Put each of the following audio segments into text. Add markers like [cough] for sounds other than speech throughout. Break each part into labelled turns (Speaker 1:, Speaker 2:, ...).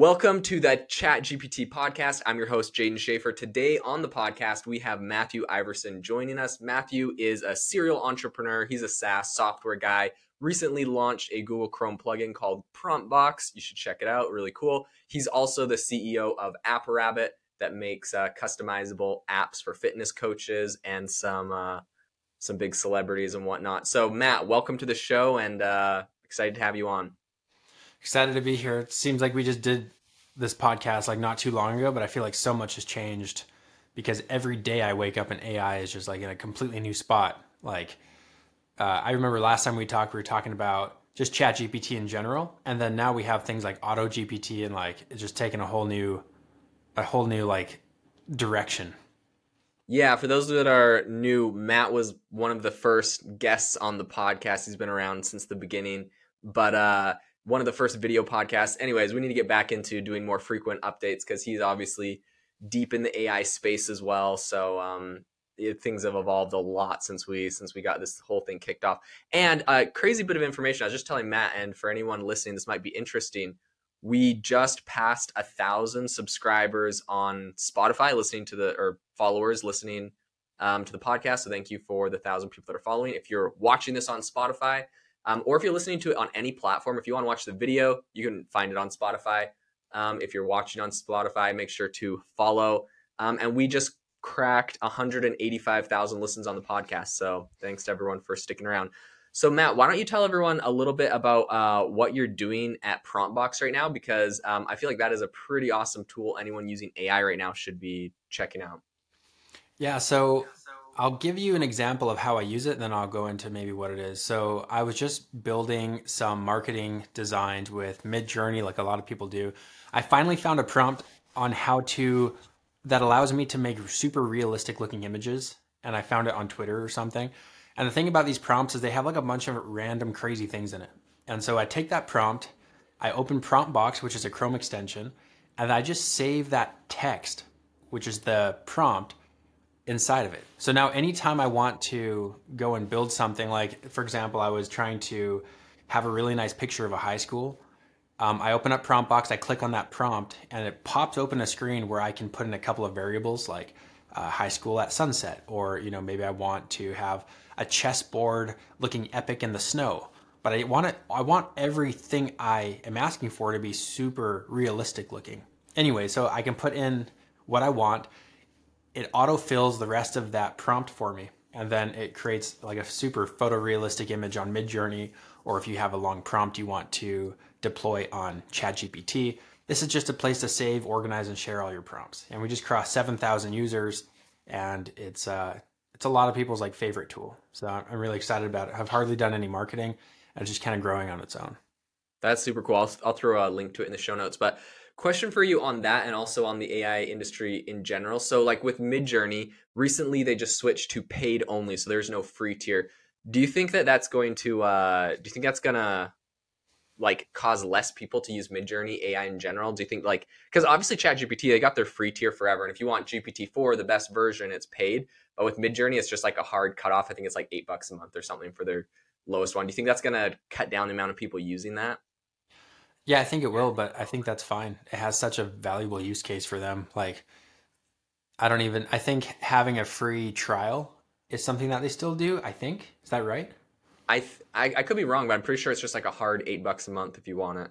Speaker 1: Welcome to the Chat GPT podcast. I'm your host, Jaeden Schafer. Today on the podcast, we have Matthew Iversen joining us. Matthew is a serial entrepreneur. He's a SaaS software guy. Recently launched a Google Chrome plugin called PromptBox. You should check it out. Really cool. He's also the CEO of AppRabbit that makes uh, customizable apps for fitness coaches and some uh, some big celebrities and whatnot. So, Matt, welcome to the show, and uh, excited to have you on.
Speaker 2: Excited to be here. It seems like we just did this podcast like not too long ago, but I feel like so much has changed because every day I wake up and AI is just like in a completely new spot. Like uh, I remember last time we talked, we were talking about just Chat GPT in general, and then now we have things like Auto GPT and like it's just taking a whole new, a whole new like direction.
Speaker 1: Yeah, for those that are new, Matt was one of the first guests on the podcast. He's been around since the beginning, but uh one of the first video podcasts. Anyways, we need to get back into doing more frequent updates because he's obviously deep in the AI space as well. So um, it, things have evolved a lot since we since we got this whole thing kicked off. And a crazy bit of information. I was just telling Matt, and for anyone listening, this might be interesting. We just passed a thousand subscribers on Spotify, listening to the or followers listening um, to the podcast. So thank you for the thousand people that are following. If you're watching this on Spotify, um, or if you're listening to it on any platform, if you want to watch the video, you can find it on Spotify. Um, if you're watching on Spotify, make sure to follow. Um, and we just cracked 185,000 listens on the podcast. So thanks to everyone for sticking around. So Matt, why don't you tell everyone a little bit about uh, what you're doing at PromptBox right now? Because um, I feel like that is a pretty awesome tool. Anyone using AI right now should be checking out.
Speaker 2: Yeah. So I'll give you an example of how I use it, then I'll go into maybe what it is. So I was just building some marketing designs with Midjourney, like a lot of people do. I finally found a prompt on how to that allows me to make super realistic looking images, and I found it on Twitter or something. And the thing about these prompts is they have like a bunch of random crazy things in it. And so I take that prompt, I open PromptBox, which is a Chrome extension, and I just save that text, which is the prompt inside of it. So now anytime I want to go and build something like, for example, I was trying to have a really nice picture of a high school. Um, I open up PromptBox, I click on that prompt, and it pops open a screen where I can put in a couple of variables like uh, high school at sunset, or you know maybe I want to have a chessboard looking epic in the snow. But I want it. I want everything I am asking for to be super realistic looking. Anyway, so I can put in what I want it autofills the rest of that prompt for me. And then it creates like a super photorealistic image on Midjourney, or if you have a long prompt you want to deploy on ChatGPT. This is just a place to save, organize, and share all your prompts. And we just crossed 7,000 users, and it's uh, it's a lot of people's like favorite tool. So I'm really excited about it. I've hardly done any marketing, and it's just kind of growing on its own.
Speaker 1: That's super cool. I'll, I'll throw a link to it in the show notes. But question for you on that and also on the AI industry in general. So like with Midjourney, recently they just switched to paid only, so there's no free tier. Do you think that that's going to uh do you think that's going to like cause less people to use Midjourney AI in general? Do you think like because obviously ChatGPT they got their free tier forever, and if you want GPT four, the best version, it's paid. But with Midjourney, it's just like a hard cutoff. I think it's like eight bucks a month or something for their lowest one. Do you think that's gonna cut down the amount of people using that?
Speaker 2: Yeah, I think it will, but I think that's fine. It has such a valuable use case for them. Like, I don't even, I think having a free trial is something that they still do. I think. Is that right?
Speaker 1: I, th- I, I could be wrong, but I'm pretty sure it's just like a hard eight bucks a month if you want it.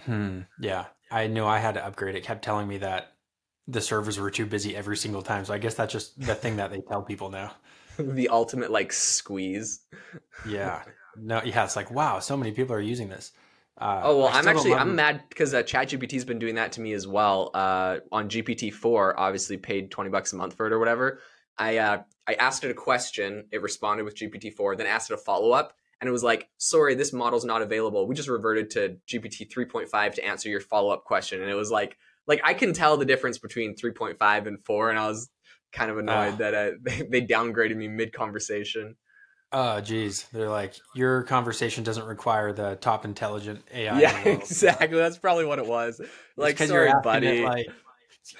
Speaker 2: Hmm. Yeah. I knew I had to upgrade. It kept telling me that the servers were too busy every single time. So I guess that's just the thing that they tell people now. [laughs]
Speaker 1: the ultimate like squeeze.
Speaker 2: yeah. [laughs] No, yeah, it's like, wow, so many people are using this.
Speaker 1: Uh, oh well, I'm actually I'm mad because uh, ChatGPT's been doing that to me as well. Uh, on GPT four, obviously paid twenty bucks a month for it or whatever. I uh, I asked it a question, it responded with GPT four, then asked it a follow up, and it was like, "Sorry, this model's not available. We just reverted to GPT three point five to answer your follow up question." And it was like, like I can tell the difference between three point five and four, and I was kind of annoyed ah. that uh, they, [laughs] they downgraded me mid conversation.
Speaker 2: Oh, geez. They're like, your conversation doesn't require the top intelligent AI.
Speaker 1: Yeah, [laughs] exactly. That's probably what it was. Like, sorry, you're buddy.
Speaker 2: It, like,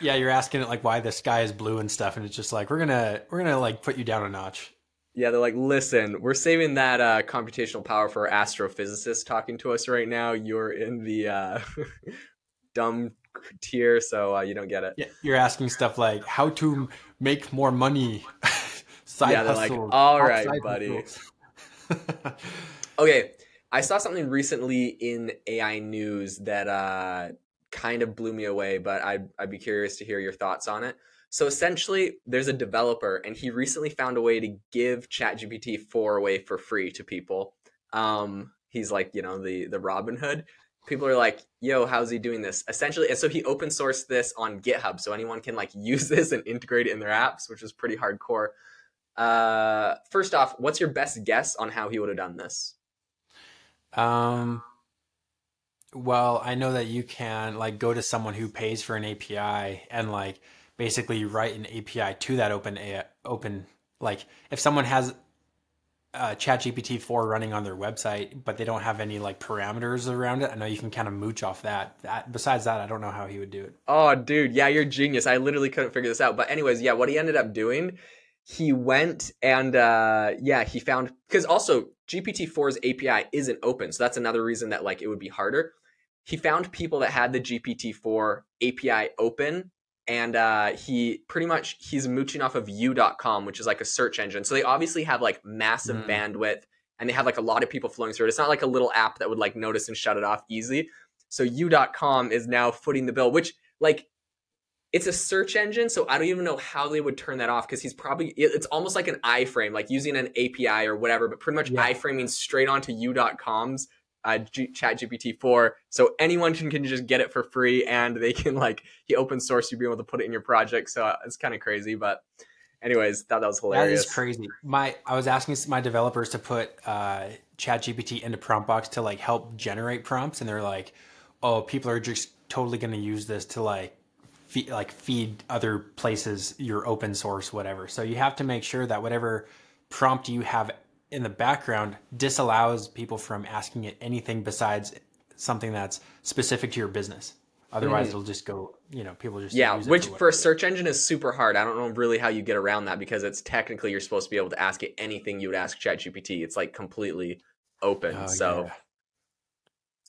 Speaker 2: yeah, you're asking it like why the sky is blue and stuff, and it's just like we're gonna we're gonna like put you down a notch.
Speaker 1: Yeah, they're like, listen, we're saving that uh, computational power for astrophysicists talking to us right now. You're in the uh, [laughs] dumb tier, so uh, you don't get it.
Speaker 2: Yeah, you're asking stuff like how to make more money. [laughs]
Speaker 1: side yeah, they're like, all right, buddy. [laughs] okay, I saw something recently in AI news that uh, kind of blew me away, but I'd, I'd be curious to hear your thoughts on it. So essentially, there's a developer, and he recently found a way to give ChatGPT 4 away for free to people. Um, he's like, you know, the the Robin Hood. People are like, "Yo, how's he doing this?" Essentially, and so he open sourced this on GitHub, so anyone can like [laughs] use this and integrate it in their apps, which is pretty hardcore. Uh, first off, what's your best guess on how he would have done this?
Speaker 2: Um, well, I know that you can like go to someone who pays for an API and like basically write an API to that open a- open like if someone has uh, ChatGPT four running on their website, but they don't have any like parameters around it. I know you can kind of mooch off that. that. Besides that, I don't know how he would do it.
Speaker 1: Oh, dude, yeah, you're genius. I literally couldn't figure this out. But anyways, yeah, what he ended up doing, he went and uh, yeah, he found because also GPT 4's API isn't open, so that's another reason that like it would be harder. He found people that had the GPT-4 API open and uh, he pretty much he's mooching off of you.com which is like a search engine. So they obviously have like massive mm. bandwidth and they have like a lot of people flowing through it. It's not like a little app that would like notice and shut it off easy so you.com is now footing the bill which like it's a search engine so i don't even know how they would turn that off because he's probably it's almost like an iframe like using an api or whatever but pretty much yeah. iframing straight onto you.com's uh, G- chat gpt 4 so anyone can, can just get it for free and they can like he open source you be able to put it in your project so uh, it's kind of crazy but anyways thought that was hilarious
Speaker 2: that is crazy my i was asking my developers to put uh chat gpt into prompt box to like help generate prompts and they're like oh people are just totally going to use this to like feed like feed other places your open source whatever so you have to make sure that whatever prompt you have in the background disallows people from asking it anything besides something that's specific to your business. Otherwise, mm. it'll just go. You know, people just
Speaker 1: yeah. which for, for a search engine is super hard. I don't know really how you get around that because it's technically you're supposed to be able to ask it anything you would ask ChatGPT. It's like completely open. Oh, so yeah.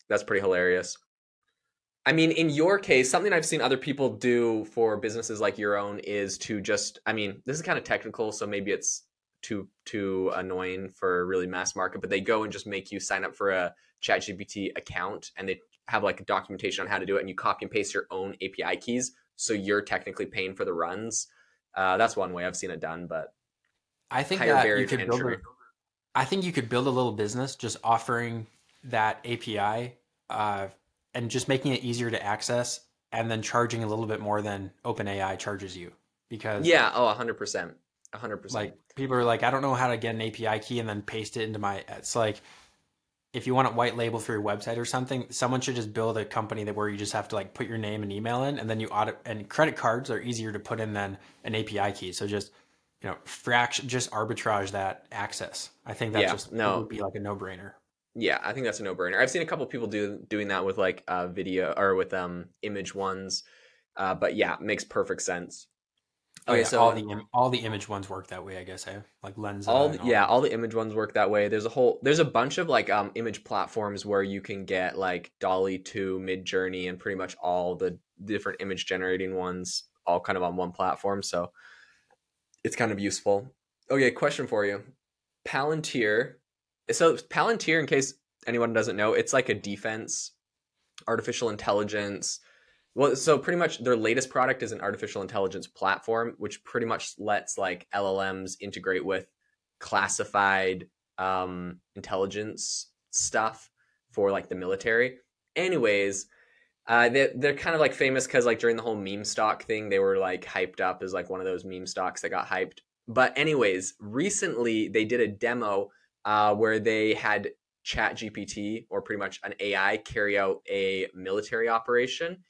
Speaker 1: that's pretty hilarious. I mean, in your case, something I've seen other people do for businesses like your own is to just. I mean, this is kind of technical, so maybe it's too too annoying for really mass market, but they go and just make you sign up for a ChatGPT account and they have like a documentation on how to do it and you copy and paste your own API keys so you're technically paying for the runs. Uh, that's one way I've seen it done, but
Speaker 2: I think that you could build a, I think you could build a little business just offering that API uh, and just making it easier to access and then charging a little bit more than OpenAI charges you because
Speaker 1: yeah, oh, 100% hundred percent.
Speaker 2: Like people are like, I don't know how to get an API key and then paste it into my. It's like if you want it white label for your website or something, someone should just build a company that where you just have to like put your name and email in, and then you audit. And credit cards are easier to put in than an API key. So just you know, fraction, just arbitrage that access. I think that yeah, just no. would be like a no brainer.
Speaker 1: Yeah, I think that's a no brainer. I've seen a couple people do doing that with like uh, video or with um image ones, uh, but yeah, makes perfect sense.
Speaker 2: Okay, yeah, so all the all the image ones work that way, I guess. Eh? Like lens.
Speaker 1: All, all yeah, all the image ones work that way. There's a whole there's a bunch of like um image platforms where you can get like DALL-E 2, Midjourney, and pretty much all the different image generating ones all kind of on one platform. So it's kind of useful. Okay, question for you. Palantir. So Palantir, in case anyone doesn't know, it's like a defense, artificial intelligence well, so pretty much their latest product is an artificial intelligence platform, which pretty much lets like LLMs integrate with classified um, intelligence stuff for like the military. Anyways, uh, they, they're kind of like famous because like during the whole meme stock thing, they were like hyped up as like one of those meme stocks that got hyped. But anyways, recently they did a demo uh, where they had Chat GPT or pretty much an AI carry out a military operation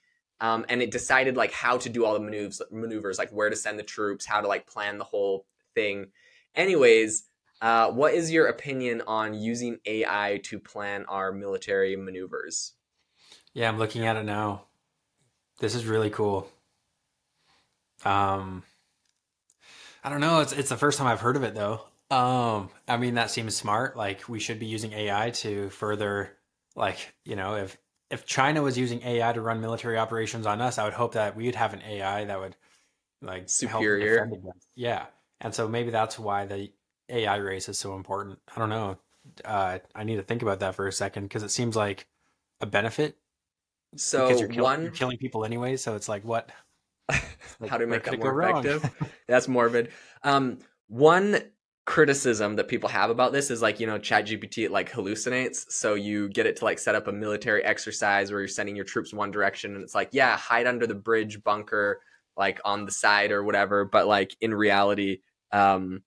Speaker 1: um, and it decided like how to do all the maneuvers, maneuvers, like where to send the troops, how to like plan the whole thing. Anyways, uh, what is your opinion on using AI to plan our military maneuvers?
Speaker 2: Yeah, I'm looking at it now. This is really cool. Um, I don't know. It's it's the first time I've heard of it though. Um, I mean that seems smart. Like we should be using AI to further, like you know, if if China was using AI to run military operations on us, I would hope that we would have an AI that would like
Speaker 1: superior.
Speaker 2: Yeah, and so maybe that's why the AI race is so important. I don't know. Uh, I need to think about that for a second because it seems like a benefit.
Speaker 1: So
Speaker 2: because you're, kill-
Speaker 1: one
Speaker 2: you're killing people anyway, so it's like what? [laughs]
Speaker 1: Like, how to make that more effective. [laughs] That's morbid. Um, one criticism that people have about this is like you know ChatGPT it like hallucinates, so you get it to like set up a military exercise where you're sending your troops one direction, and it's like yeah, hide under the bridge bunker, like on the side or whatever. But like in reality, um,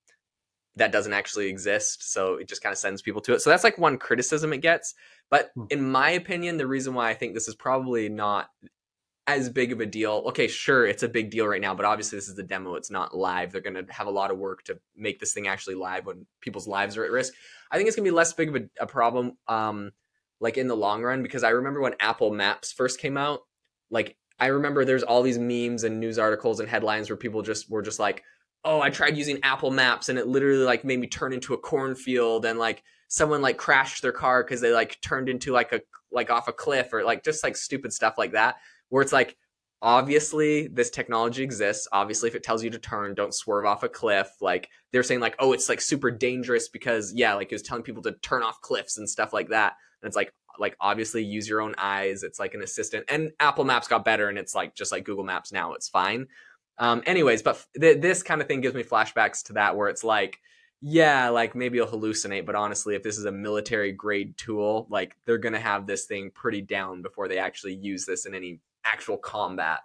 Speaker 1: that doesn't actually exist. So it just kind of sends people to it. So that's like one criticism it gets. But hmm. in my opinion, the reason why I think this is probably not as big of a deal. Okay, sure, it's a big deal right now, but obviously this is the demo. It's not live. They're going to have a lot of work to make this thing actually live when people's lives are at risk. I think it's going to be less big of a, a problem, um, like in the long run, because I remember when Apple Maps first came out. Like I remember there's all these memes and news articles and headlines where people just were just like, "Oh, I tried using Apple Maps and it literally like made me turn into a cornfield and like." someone like crashed their car because they like turned into like a like off a cliff or like just like stupid stuff like that where it's like obviously this technology exists. Obviously if it tells you to turn don't swerve off a cliff. Like they're saying like oh it's like super dangerous because yeah like it was telling people to turn off cliffs and stuff like that. And it's like like obviously use your own eyes. It's like an assistant. And apple maps got better and it's like just like google maps now it's fine. Um anyways but th- this kind of thing gives me flashbacks to that where it's like yeah, like maybe you'll hallucinate, but honestly, if this is a military grade tool, like they're gonna have this thing pretty down before they actually use this in any actual combat.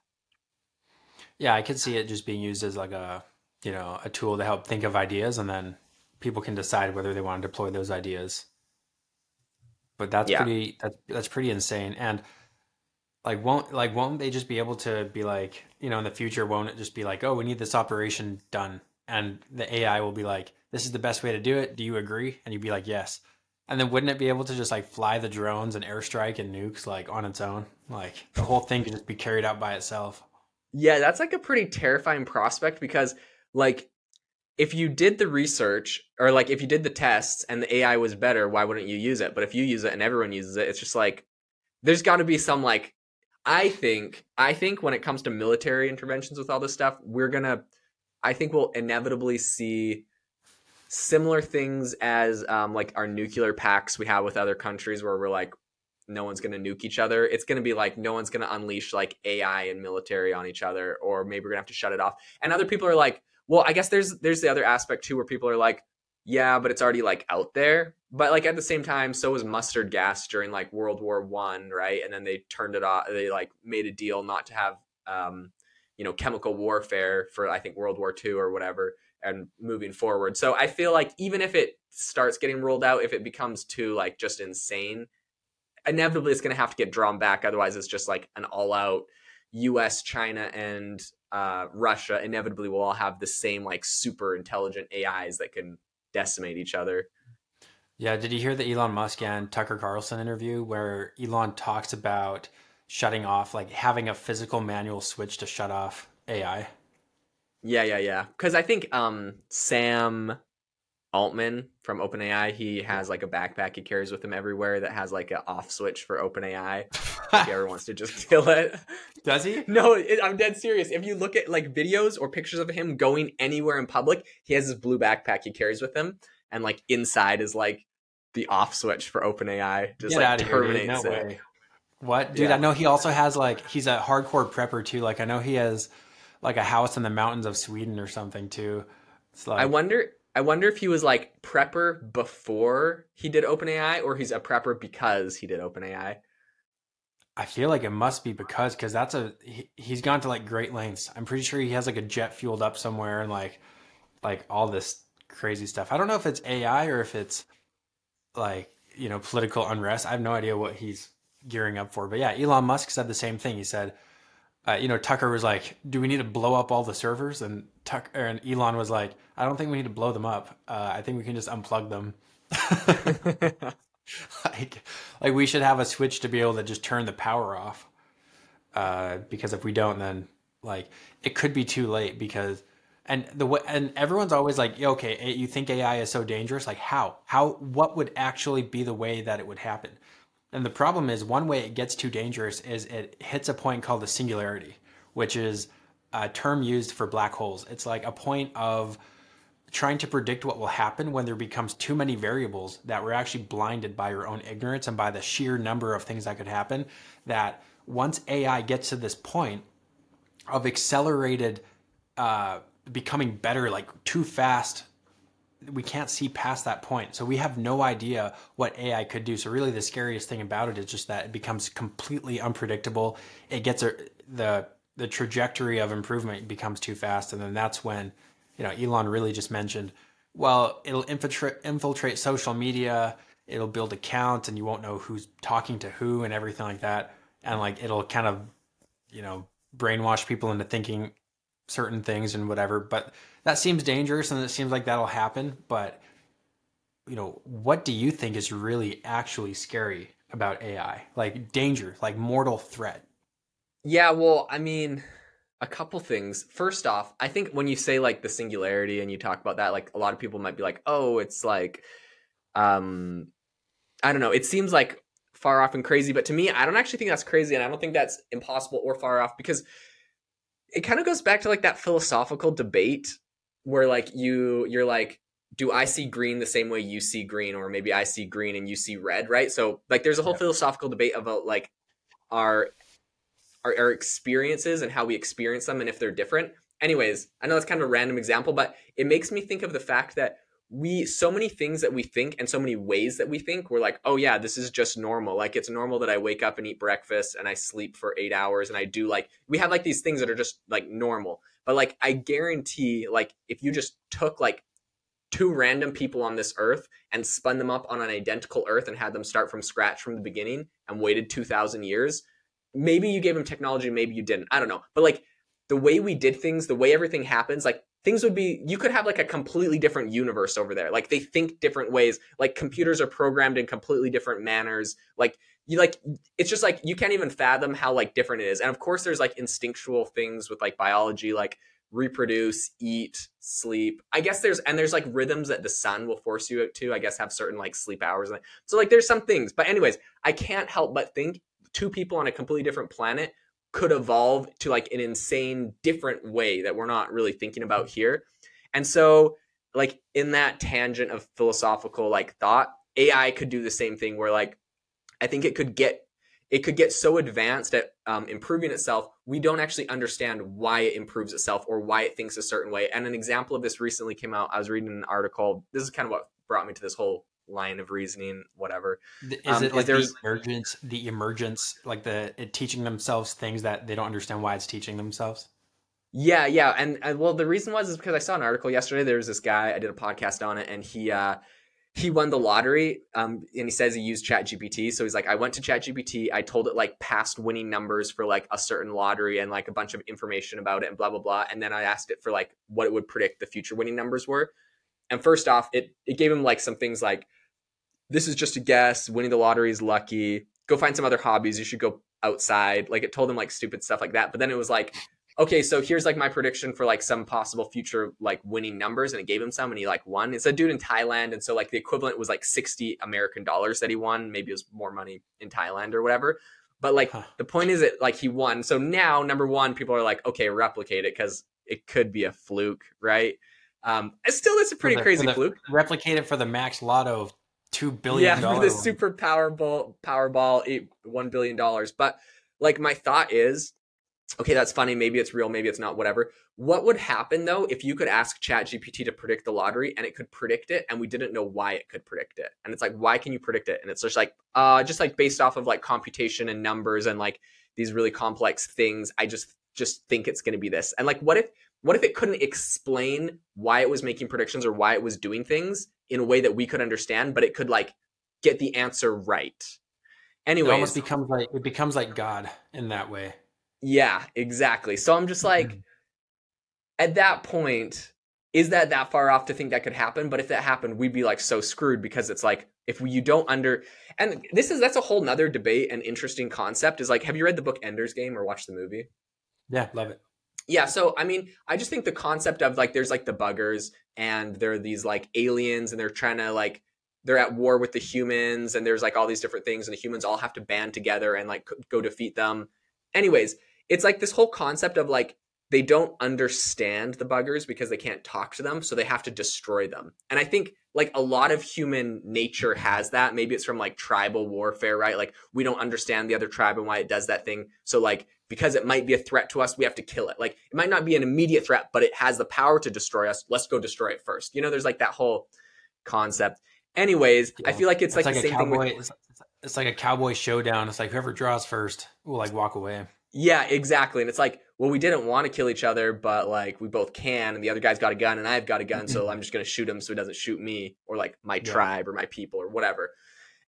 Speaker 2: Yeah, I could see it just being used as like a you know a tool to help think of ideas, and then people can decide whether they want to deploy those ideas. But that's yeah. pretty that's that's pretty insane, and like won't like won't they just be able to be like you know in the future won't it just be like oh we need this operation done and the AI will be like this is the best way to do it. Do you agree? And you'd be like, yes. And then wouldn't it be able to just like fly the drones and airstrike and nukes like on its own? Like the whole thing could just be carried out by itself.
Speaker 1: Yeah, that's like a pretty terrifying prospect because like if you did the research or like if you did the tests and the AI was better, why wouldn't you use it? But if you use it and everyone uses it, it's just like there's got to be some like I think I think when it comes to military interventions with all this stuff, we're going to I think we'll inevitably see similar things as um, like our nuclear pacts we have with other countries where we're like no one's going to nuke each other. It's going to be like no one's going to unleash like ai and military on each other or maybe we're going to have to shut it off. And other people are like well i guess there's there's the other aspect too where people are like yeah but it's already like out there. But like at the same time so was mustard gas during like world war one right? And then they turned it off they like made a deal not to have um you know chemical warfare for i think world war two or whatever and moving forward. So I feel like even if it starts getting ruled out, if it becomes too like just insane, inevitably it's going to have to get drawn back. Otherwise, it's just like an all out U.S., China, and uh, Russia. Inevitably, will all have the same like super intelligent AIs that can decimate each other.
Speaker 2: Yeah, did you hear the Elon Musk and Tucker Carlson interview where Elon talks about shutting off, like having a physical manual switch to shut off AI?
Speaker 1: Yeah, yeah, yeah. Because I think um, Sam Altman from OpenAI, he has like a backpack he carries with him everywhere that has like an off switch for OpenAI. if he ever wants to just [laughs] kill it.
Speaker 2: Does he?
Speaker 1: No, it, I'm dead serious. If you look at like videos or pictures of him going anywhere in public, he has this blue backpack he carries with him, and like inside is like the off switch for OpenAI. Just Get like terminates
Speaker 2: here, no it. Way. What, dude? Yeah. I know he also has like he's a hardcore prepper too. Like I know he has like a house in the mountains of Sweden or something too.
Speaker 1: It's like I wonder I wonder if he was like prepper before he did OpenAI or he's a prepper because he did OpenAI.
Speaker 2: I feel like it must be because because that's a he, he's gone to like great lengths. I'm pretty sure he has like a jet fueled up somewhere and like like all this crazy stuff. I don't know if it's AI or if it's like you know political unrest. I have no idea what he's gearing up for. But yeah, Elon Musk said the same thing. He said uh, you know, Tucker was like, "Do we need to blow up all the servers?" And Tucker and Elon was like, "I don't think we need to blow them up. Uh, I think we can just unplug them." [laughs] like, like we should have a switch to be able to just turn the power off. Uh, because if we don't, then like it could be too late. Because and the way and everyone's always like, "Okay, you think AI is so dangerous? Like how? How? What would actually be the way that it would happen?" And the problem is one way it gets too dangerous is it hits a point called the singularity, which is a term used for black holes. It's like a point of trying to predict what will happen when there becomes too many variables that we're actually blinded by our own ignorance and by the sheer number of things that could happen that once AI gets to this point of accelerated uh, becoming better like too fast we can't see past that point. So we have no idea what AI could do. So really the scariest thing about it is just that it becomes completely unpredictable. It gets a, the the trajectory of improvement becomes too fast and then that's when you know Elon really just mentioned well it'll infiltrate infiltrate social media, it'll build accounts and you won't know who's talking to who and everything like that and like it'll kind of you know brainwash people into thinking certain things and whatever. But that seems dangerous and it seems like that'll happen. But, you know, what do you think is really actually scary about AI? Like danger, like mortal threat?
Speaker 1: Yeah, well, I mean, a couple things. First off, I think when you say like the singularity and you talk about that, like a lot of people might be like, oh, it's like, um, I don't know. It seems like far off and crazy, but to me, I don't actually think that's crazy, and I don't think that's impossible or far off because it kind of goes back to like that philosophical debate where like you you're like do I see green the same way you see green? or maybe I see green and you see red right? So like there's a whole yeah. philosophical debate about like our, our our experiences and how we experience them and if they're different. Anyways I know that's kind of a random example but it makes me think of the fact that we so many things that we think and so many ways that we think we're like oh yeah this is just normal. Like it's normal that i wake up and eat breakfast and i sleep for eight hours and i do like we have like these things that are just like normal. But like i guarantee like if you just took like two random people on this earth and spun them up on an identical earth and had them start from scratch from the beginning and waited 2000 years maybe you gave them technology maybe you didn't. I don't know. But like the way we did things the way everything happens like things would be you could have like a completely different universe over there. Like they think different ways. Like computers are programmed in completely different manners. Like you like it's just like you can't even fathom how like different it is. And of course there's like instinctual things with like biology like reproduce eat sleep. I guess there's and there's like rhythms that the sun will force you to i guess have certain like sleep hours so like there's some things. But anyways i can't help but think two people on a completely different planet could evolve to like an insane different way that we're not really thinking about here. And so like in that tangent of philosophical like thought, AI could do the same thing where like I think it could get it could get so advanced at um, improving itself, we don't actually understand why it improves itself or why it thinks a certain way. And an example of this recently came out. I was reading an article. This is kind of what brought me to this whole line of reasoning, whatever.
Speaker 2: Is um, it like the emergence, the emergence, like the teaching themselves things that they don't understand why it's teaching themselves?
Speaker 1: Yeah, yeah, and, and well, the reason was is because I saw an article yesterday. There was this guy I did a podcast on it, and he uh, he won the lottery. Um, and he says he used Chat GPT. So he's like, I went to Chat GPT. I told it like past winning numbers for like a certain lottery and like a bunch of information about it and blah blah blah. And then I asked it for like what it would predict the future winning numbers were. And first off, it it gave him like some things like this is just a guess. Winning the lottery is lucky. Go find some other hobbies. You should go outside. Like it told him like stupid stuff like that. But then it was like, okay, so here's like my prediction for like some possible future like winning numbers, and it gave him some, and he like won. It's a dude in Thailand, and so like the equivalent was like sixty American dollars that he won. Maybe it was more money in Thailand or whatever. But like huh. the point is that like he won. So now number one, people are like, okay, replicate it because it could be a fluke, right? Um, still, it's a pretty the, crazy fluke.
Speaker 2: Replicate it for the max lotto of two billion.
Speaker 1: Yeah, for the super Powerball, Powerball, eight one billion dollars. But like, my thought is, okay, that's funny. Maybe it's real. Maybe it's not. Whatever. What would happen though if you could ask Chat GPT to predict the lottery and it could predict it, and we didn't know why it could predict it? And it's like, why can you predict it? And it's just like, uh, just like based off of like computation and numbers and like these really complex things. I just just think it's going to be this. And like, what if what if it couldn't explain why it was making predictions or why it was doing things in a way that we could understand, but it could like get the answer right? Anyway, it
Speaker 2: almost becomes like it becomes like God in that way.
Speaker 1: Yeah, exactly. So I'm just like, mm-hmm. at that point, is that that far off to think that could happen? But if that happened, we'd be like so screwed because it's like if we, you don't under and this is that's a whole nother debate and interesting concept is like, have you read the book Ender's Game or watched the movie?
Speaker 2: Yeah, love it
Speaker 1: yeah so i mean i just think the concept of like there's like the buggers and there are these like aliens and they're trying to like they're at war with the humans and there's like all these different things and the humans all have to band together and like go defeat them. Anyways it's like this whole concept of like they don't understand the buggers because they can't talk to them so they have to destroy them. And i think like a lot of human nature has that. Maybe it's from like tribal warfare right? Like we don't understand the other tribe and why it does that thing. So like because it might be a threat to us we have to kill it like it might not be an immediate threat but it has the power to destroy us let's go destroy it first you know there's like that whole concept anyways yeah. i feel like it's, it's like, like, the same
Speaker 2: cowboy,
Speaker 1: thing with
Speaker 2: it's, it's like a cowboy showdown it's like whoever draws first will like walk away
Speaker 1: yeah, exactly. And it's like, well, we didn't want to kill each other, but like we both can, and the other guy's got a gun and I've got a gun, so [clears throat] I'm just gonna shoot him so he doesn't shoot me or like my yeah. tribe or my people or whatever.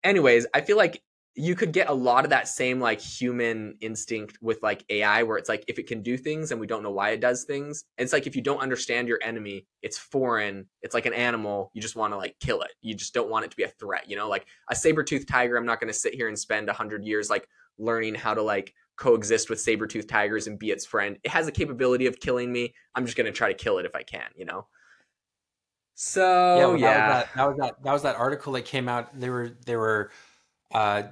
Speaker 1: Anyways, I feel like you could get a lot of that same like human instinct with like AI where it's like if it can do things and we don't know why it does things, it's like if you don't understand your enemy, it's foreign, it's like an animal, you just want to like kill it. You just don't want it to be a threat, you know? Like a saber-toothed tiger, I'm not going to sit here and spend 100 years like learning how to like coexist with saber-toothed tigers and be its friend. It has the capability of killing me. I'm just going to try to kill it if I can, you know? So, yeah. Well, yeah.
Speaker 2: That, was that, that, was that, that was that article that came out. They were, they were, uh,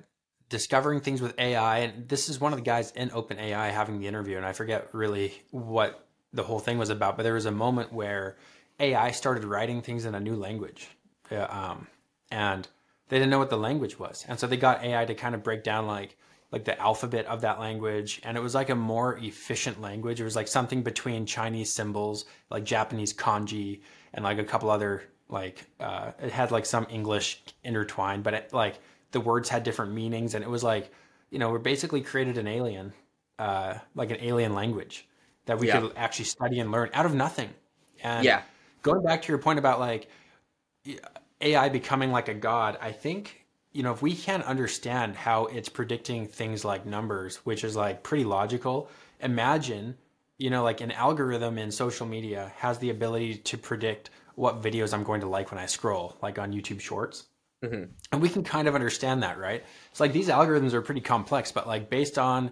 Speaker 2: discovering things with AI. And this is one of the guys in OpenAI having the interview. And I forget really what the whole thing was about, but there was a moment where AI started writing things in a new language. um, and they didn't know what the language was. And so they got AI to kind of break down like, like the alphabet of that language and it was like a more efficient language it was like something between chinese symbols like japanese kanji and like a couple other like uh, it had like some english intertwined but it like the words had different meanings and it was like you know we basically created an alien uh, like an alien language that we yeah. could actually study and learn out of nothing and yeah going back to your point about like ai becoming like a god i think you know, if we can't understand how it's predicting things like numbers, which is like pretty logical, imagine, you know, like an algorithm in social media has the ability to predict what videos I'm going to like when I scroll, like on YouTube Shorts. Mm-hmm. And we can kind of understand that, right? It's like these algorithms are pretty complex, but like based on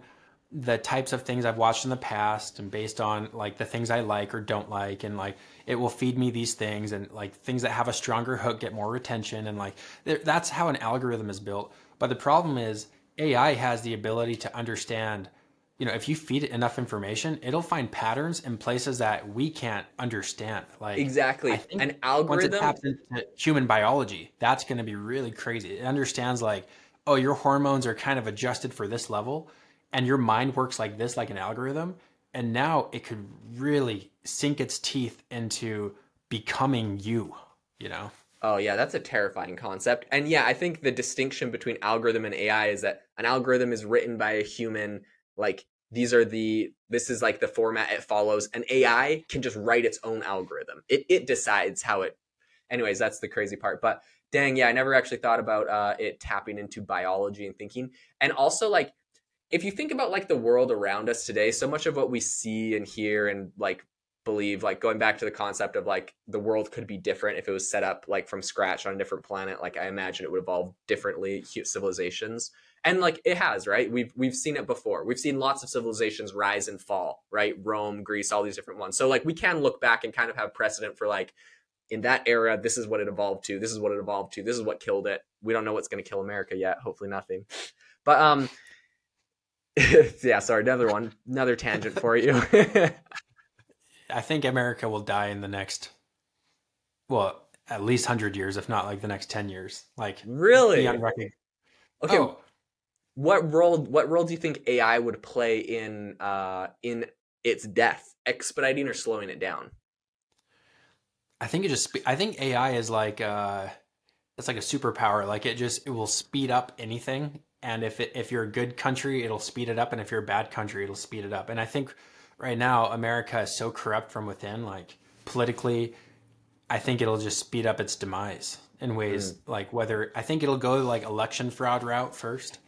Speaker 2: the types of things I've watched in the past and based on like the things I like or don't like and like it will feed me these things and like things that have a stronger hook get more retention and like that's how an algorithm is built. But the problem is AI has the ability to understand you know if you feed it enough information it'll find patterns in places that we can't understand like
Speaker 1: exactly an algorithm once it taps
Speaker 2: into human biology that's going to be really crazy it understands like oh your hormones are kind of adjusted for this level and your mind works like this, like an algorithm, and now it could really sink its teeth into becoming you, you know?
Speaker 1: Oh, yeah, that's a terrifying concept. And yeah, I think the distinction between algorithm and AI is that an algorithm is written by a human, like, these are the this is like the format it follows an ai can just write its own algorithm. It, it decides how it anyways that's the crazy part. But dang yeah i never actually thought about uh, it tapping into biology and thinking. And also like if you think about like the world around us today, so much of what we see and hear and like believe, like going back to the concept of like the world could be different if it was set up like from scratch on a different planet. Like I imagine it would evolve differently, civilizations, and like it has, right? We've we've seen it before. We've seen lots of civilizations rise and fall, right? Rome, Greece, all these different ones. So like we can look back and kind of have precedent for like in that era, this is what it evolved to. This is what it evolved to. This is what killed it. We don't know what's going to kill America yet. Hopefully, nothing. But um, [laughs] yeah, sorry, another one, another tangent for you. [laughs]
Speaker 2: I think America will die in the next, well, at least hundred years, if not like the next ten years. Like
Speaker 1: really? Okay. Oh. What role? What role do you think AI would play in uh, in its death, expediting or slowing it down?
Speaker 2: I think it just. I think AI is like. Uh, it's like a superpower. Like it just it will speed up anything and if it, if you're a good country it'll speed it up and if you're a bad country it'll speed it up and i think right now america is so corrupt from within like politically i think it'll just speed up its demise in ways mm. like whether i think it'll go like election fraud route first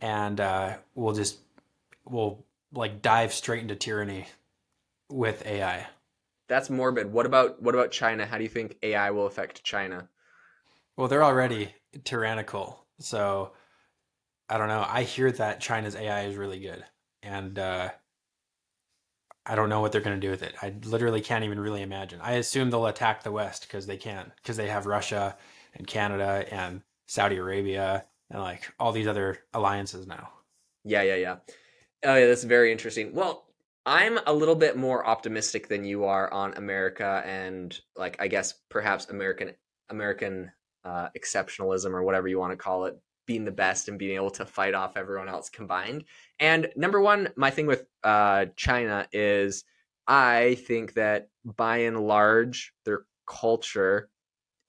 Speaker 2: and uh, we'll just we'll like dive straight into tyranny with ai
Speaker 1: that's morbid what about what about china how do you think ai will affect china
Speaker 2: well they're already tyrannical so I don't know. I hear that China's AI is really good, and uh, I don't know what they're going to do with it. I literally can't even really imagine. I assume they'll attack the West because they can, because they have Russia, and Canada and Saudi Arabia and like all these other alliances now.
Speaker 1: Yeah, yeah, yeah. Oh, yeah, that's very interesting. Well, I'm a little bit more optimistic than you are on America and like I guess perhaps American American uh, exceptionalism or whatever you want to call it being the best and being able to fight off everyone else combined. And number one, my thing with uh, China is I think that by and large their culture,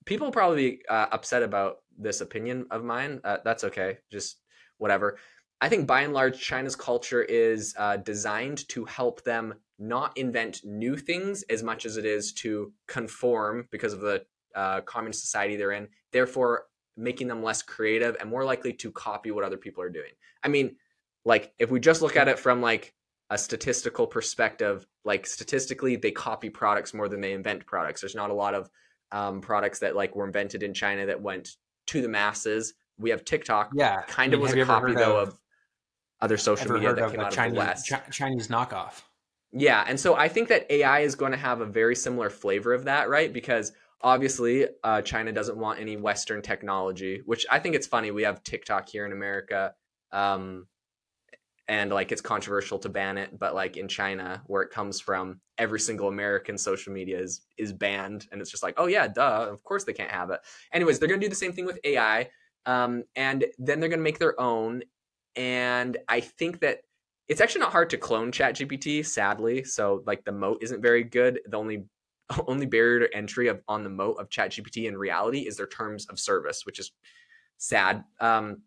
Speaker 1: people probably uh, upset about this opinion of mine. Uh, that's okay, just whatever. I think by and large, China's culture is uh, designed to help them not invent new things as much as it is to conform because of the uh, communist society they're in, therefore making them less creative and more likely to copy what other people are doing. I mean, like if we just look at it from like a statistical perspective, like statistically, they copy products more than they invent products. There's not a lot of um, products that like were invented in China that went to the masses. We have TikTok,
Speaker 2: yeah,
Speaker 1: kind of I mean, was a copy though of, of other social media that came out
Speaker 2: Chinese,
Speaker 1: of the West.
Speaker 2: Ch- Chinese knockoff.
Speaker 1: Yeah, and so I think that AI is going to have a very similar flavor of that, right? Because obviously, uh, China doesn't want any Western technology, which I think it's funny. We have TikTok here in America, um, and like it's controversial to ban it, but like in China, where it comes from, every single American social media is is banned, and it's just like, oh yeah, duh, of course they can't have it. Anyways, they're gonna do the same thing with AI. Um, and then they're going to make their own and I think that it's actually not hard to clone ChatGPT, sadly. So like the moat isn't very good. The only [laughs] only barrier to entry of on the moat of ChatGPT in reality is their terms of service, which is sad. Um,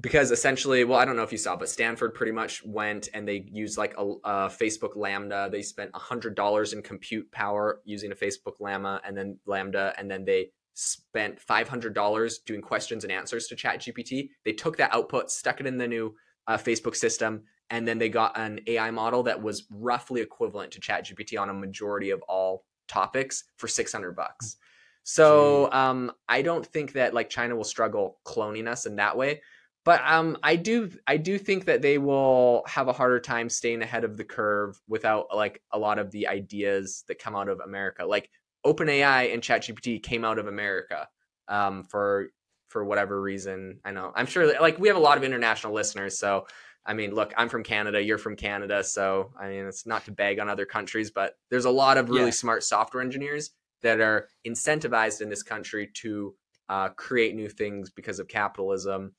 Speaker 1: because essentially, well, I don't know if you saw, but Stanford pretty much went and they used like a, a Facebook Lambda. They spent a hundred dollars in compute power using a Facebook Lambda, and then Lambda, and then they spent $500 doing questions and answers to ChatGPT. They took that output, stuck it in the new uh, Facebook system, and then they got an AI model that was roughly equivalent to ChatGPT on a majority of all topics for 600 bucks. So um, I don't think that like China will struggle cloning us in that way, but um, I do I do think that they will have a harder time staying ahead of the curve without like a lot of the ideas that come out of America. Like OpenAI and ChatGPT came out of America um, for for whatever reason. I know I'm sure like we have a lot of international listeners, so I mean, look, I'm from Canada, you're from Canada, so I mean, it's not to bag on other countries, but there's a lot of really yeah. smart software engineers that are incentivized in this country to uh, create new things because of capitalism.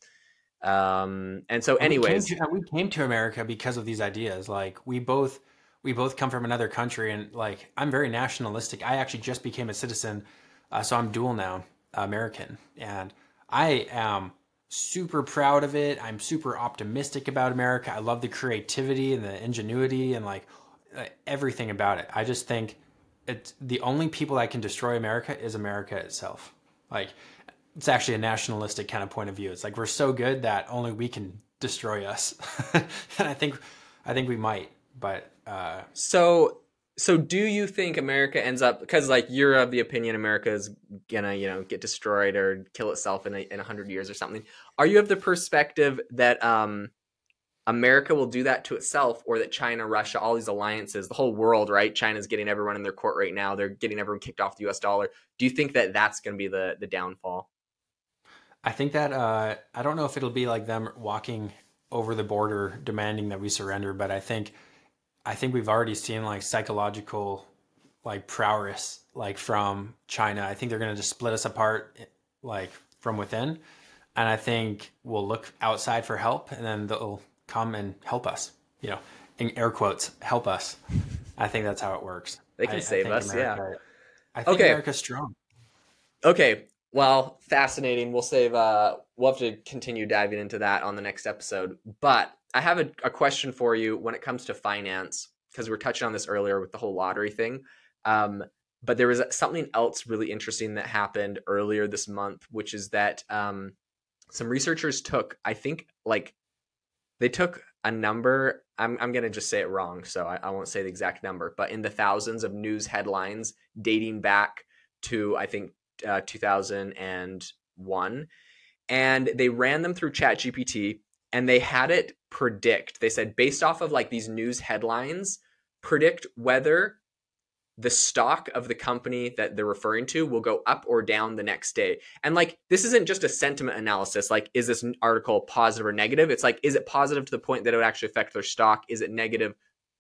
Speaker 1: Um, and so, anyways,
Speaker 2: we came, to, we came to America because of these ideas. Like we both we both come from another country and like i'm very nationalistic. I actually just became a citizen uh, so i'm dual now american. And i am super proud of it. I'm super optimistic about america. I love the creativity and the ingenuity and like uh, everything about it. I just think it's the only people that can destroy america is america itself. Like it's actually a nationalistic kind of point of view it's like we're so good that only we can destroy us [laughs] and i think i think we might but uh,
Speaker 1: so so do you think America ends up because like you're of the opinion America is gonna you know get destroyed or kill itself in a, in hundred years or something? Are you of the perspective that um, America will do that to itself, or that China, Russia, all these alliances, the whole world, right? China's getting everyone in their court right now. They're getting everyone kicked off the U.S. dollar. Do you think that that's going to be the the downfall?
Speaker 2: I think that uh, I don't know if it'll be like them walking over the border demanding that we surrender, but I think I think we've already seen like psychological like prowess like from China. I think they're going to just split us apart like from within. And I think we'll look outside for help and then they'll come and help us, you know, in air quotes, help us. I think that's how it works.
Speaker 1: They can
Speaker 2: I,
Speaker 1: save
Speaker 2: I
Speaker 1: us. America,
Speaker 2: yeah. I think
Speaker 1: okay.
Speaker 2: America's strong.
Speaker 1: Okay. Well, fascinating. We'll save, uh, we'll have to continue diving into that on the next episode. But I have a, a question for you when it comes to finance, because we are touching on this earlier with the whole lottery thing. Um, but there was something else really interesting that happened earlier this month, which is that um, some researchers took, I think, like they took a number. I'm, I'm going to just say it wrong, so I, I won't say the exact number, but in the thousands of news headlines dating back to, I think, uh, 2001. And they ran them through ChatGPT and they had it predict. They said based off of like these news headlines, predict whether the stock of the company that they're referring to will go up or down the next day. And like this isn't just a sentiment analysis like is this article positive or negative? It's like is it positive to the point that it would actually affect their stock? Is it negative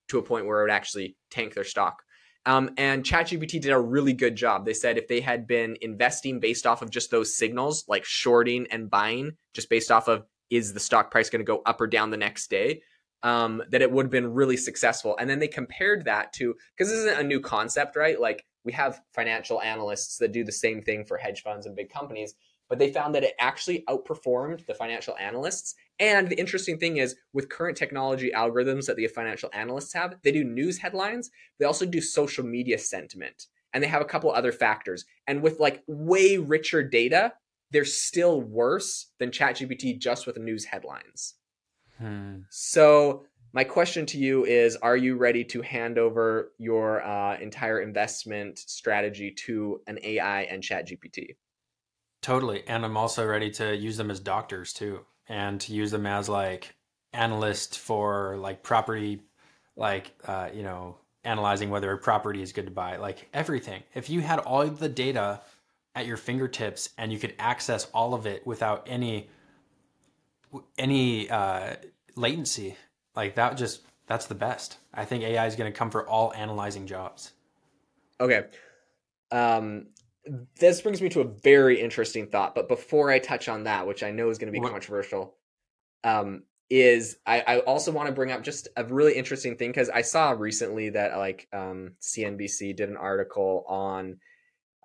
Speaker 1: to a point where it would actually tank their stock? Um, and ChatGPT did a really good job. They said if they had been investing based off of just those signals, like shorting and buying, just based off of is the stock price going to go up or down the next day, um, that it would have been really successful. And then they compared that to because this isn't a new concept, right? Like we have financial analysts that do the same thing for hedge funds and big companies, but they found that it actually outperformed the financial analysts. And the interesting thing is, with current technology algorithms that the financial analysts have, they do news headlines. They also do social media sentiment, and they have a couple other factors. And with like way richer data, they're still worse than ChatGPT just with news headlines. Hmm. So my question to you is are you ready to hand over your uh, entire investment strategy to an ai and ChatGPT?
Speaker 2: totally and i'm also ready to use them as doctors too and to use them as like analyst for like property like uh, you know analyzing whether a property is good to buy like everything if you had all the data at your fingertips and you could access all of it without any any uh, latency, like that just that's the best. I think AI is going to come for all analyzing jobs.
Speaker 1: Okay. Um, this brings me to a very interesting thought, but before I touch on that, which I know is going to be what? controversial, um, is I, I also want to bring up just a really interesting thing because I saw recently that like um, CNBC did an article on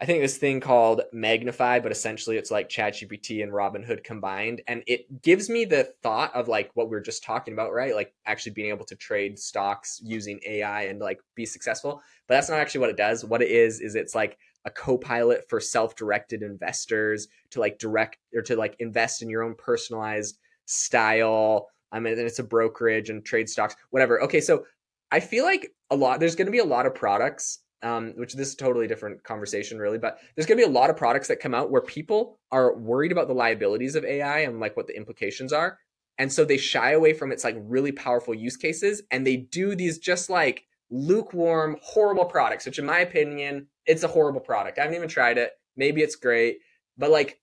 Speaker 1: I think this thing called Magnifi, but essentially it's like ChatGPT and Robinhood combined. And it gives me the thought of like what we are just talking about, right? Like actually being able to trade stocks using AI and like be successful. But that's not actually what it does. What it is, is it's like a co-pilot for self-directed investors to like direct or to like invest in your own personalized style. I mean, it's a brokerage and trade stocks, whatever. Okay, so I feel like a lot there's going to be a lot of products um, which this is totally different conversation, really. But there's going to be a lot of products that come out where people are worried about the liabilities of AI and like what the implications are. And so they shy away from its like really powerful use cases and they do these just like lukewarm, horrible products, which in my opinion, it's a horrible product. I haven't even tried it. Maybe it's great, but like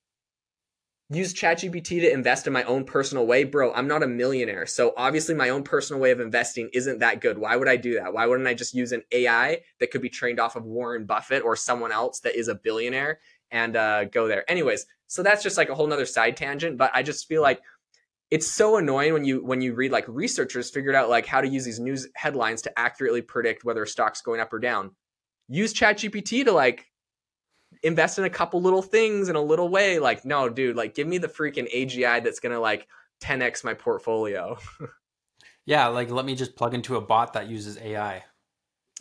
Speaker 1: use ChatGPT to invest in my own personal way, bro, I'm not a millionaire. So obviously my own personal way of investing isn't that good. Why would I do that? Why wouldn't I just use an AI that could be trained off of Warren Buffett or someone else that is a billionaire and uh, go there? Anyways, so that's just like a whole nother side tangent, but I just feel like it's so annoying when you when you read like researchers figured out like how to use these news headlines to accurately predict whether a stock's going up or down. Use ChatGPT to like invest in a couple little things in a little way. Like, no, dude, like give me the freaking AGI that's gonna like 10x my portfolio. [laughs]
Speaker 2: yeah, like let me just plug into a bot that uses AI.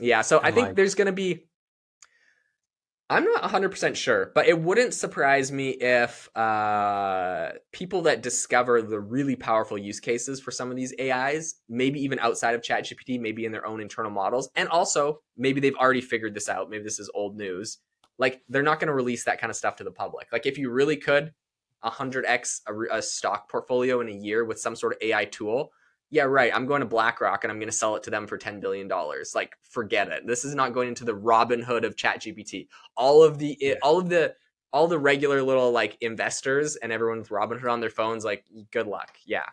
Speaker 1: Yeah, so and I think like... there's gonna be I'm not 100% sure, but it wouldn't surprise me if uh, people that discover the really powerful use cases for some of these AIs, maybe even outside of ChatGPT, maybe in their own internal models, and also maybe they've already figured this out. Maybe this is old news like they're not going to release that kind of stuff to the public. Like if you really could 100x a, a, stock portfolio in a year with some sort of AI tool, yeah, right. I'm going to BlackRock and I'm going to sell it to them for $10 billion. Like forget it. This is not going into the Robinhood of ChatGPT. All of the eh, yeah. all of the all the regular little like investors and everyone with Robinhood on their phones like good luck. Yeah.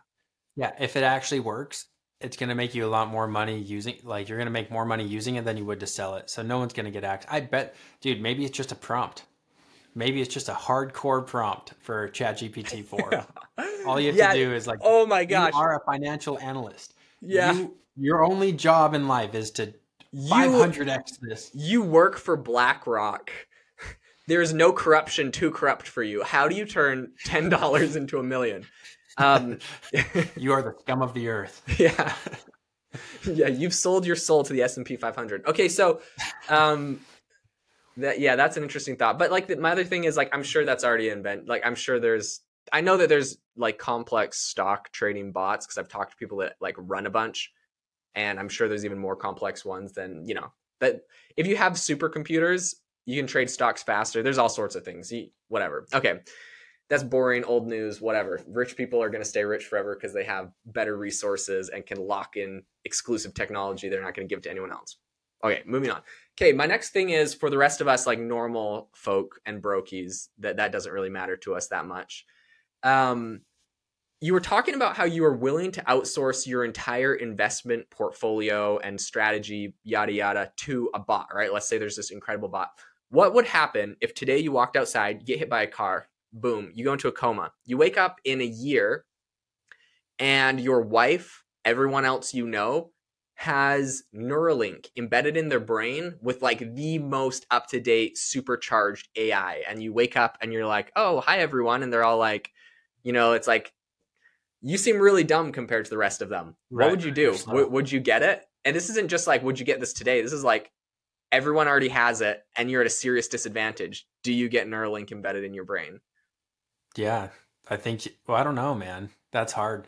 Speaker 2: Yeah, if it actually works, it's going to make you a lot more money using like you're going to make more money using it than you would to sell it so no one's going to get access i bet dude maybe it's just a prompt maybe it's just a hardcore prompt for chat gpt [laughs] 4 all you have yeah. to do is like
Speaker 1: oh my gosh.
Speaker 2: you are a financial analyst. Yeah. You, your only job in life is to 500x this.
Speaker 1: You work for blackrock. There is no corruption too corrupt for you. How do you turn $10 [laughs] into a million? Um, [laughs]
Speaker 2: you are the scum of the earth.
Speaker 1: Yeah. Yeah, you've sold your soul to the S&P 500. Okay, so um that yeah, that's an interesting thought. But like the, my other thing is like I'm sure that's already invent like I'm sure there's I know that there's like complex stock trading bots because I've talked to people that like run a bunch and I'm sure there's even more complex ones than, you know, that if you have supercomputers, you can trade stocks faster. There's all sorts of things. You, whatever. Okay that's boring, old news, whatever. Rich people are going to stay rich forever because they have better resources and can lock in exclusive technology they're not going to give to anyone else. Okay, moving on. Okay, my next thing is for the rest of us, like normal folk and brokies, that that doesn't really matter to us that much. Um, you were talking about how you were willing to outsource your entire investment portfolio and strategy, yada yada, to a bot, right? Let's say there's this incredible bot. What would happen if today you walked outside, get hit by a car, boom, you go into a coma. You wake up in a year, and your wife, everyone else you know, has Neuralink embedded in their brain with like the most up to date supercharged AI. And you wake up and you're like, oh, hi, everyone. And they're all like, you know, it's like, you seem really dumb compared to the rest of them. Right. What would you do? W- would you get it? And this isn't just like, would you get this today? This is like, everyone already has it and you're at a serious disadvantage. Do you get Neuralink embedded in your brain?
Speaker 2: Yeah, I think, well, I don't know, man. That's hard.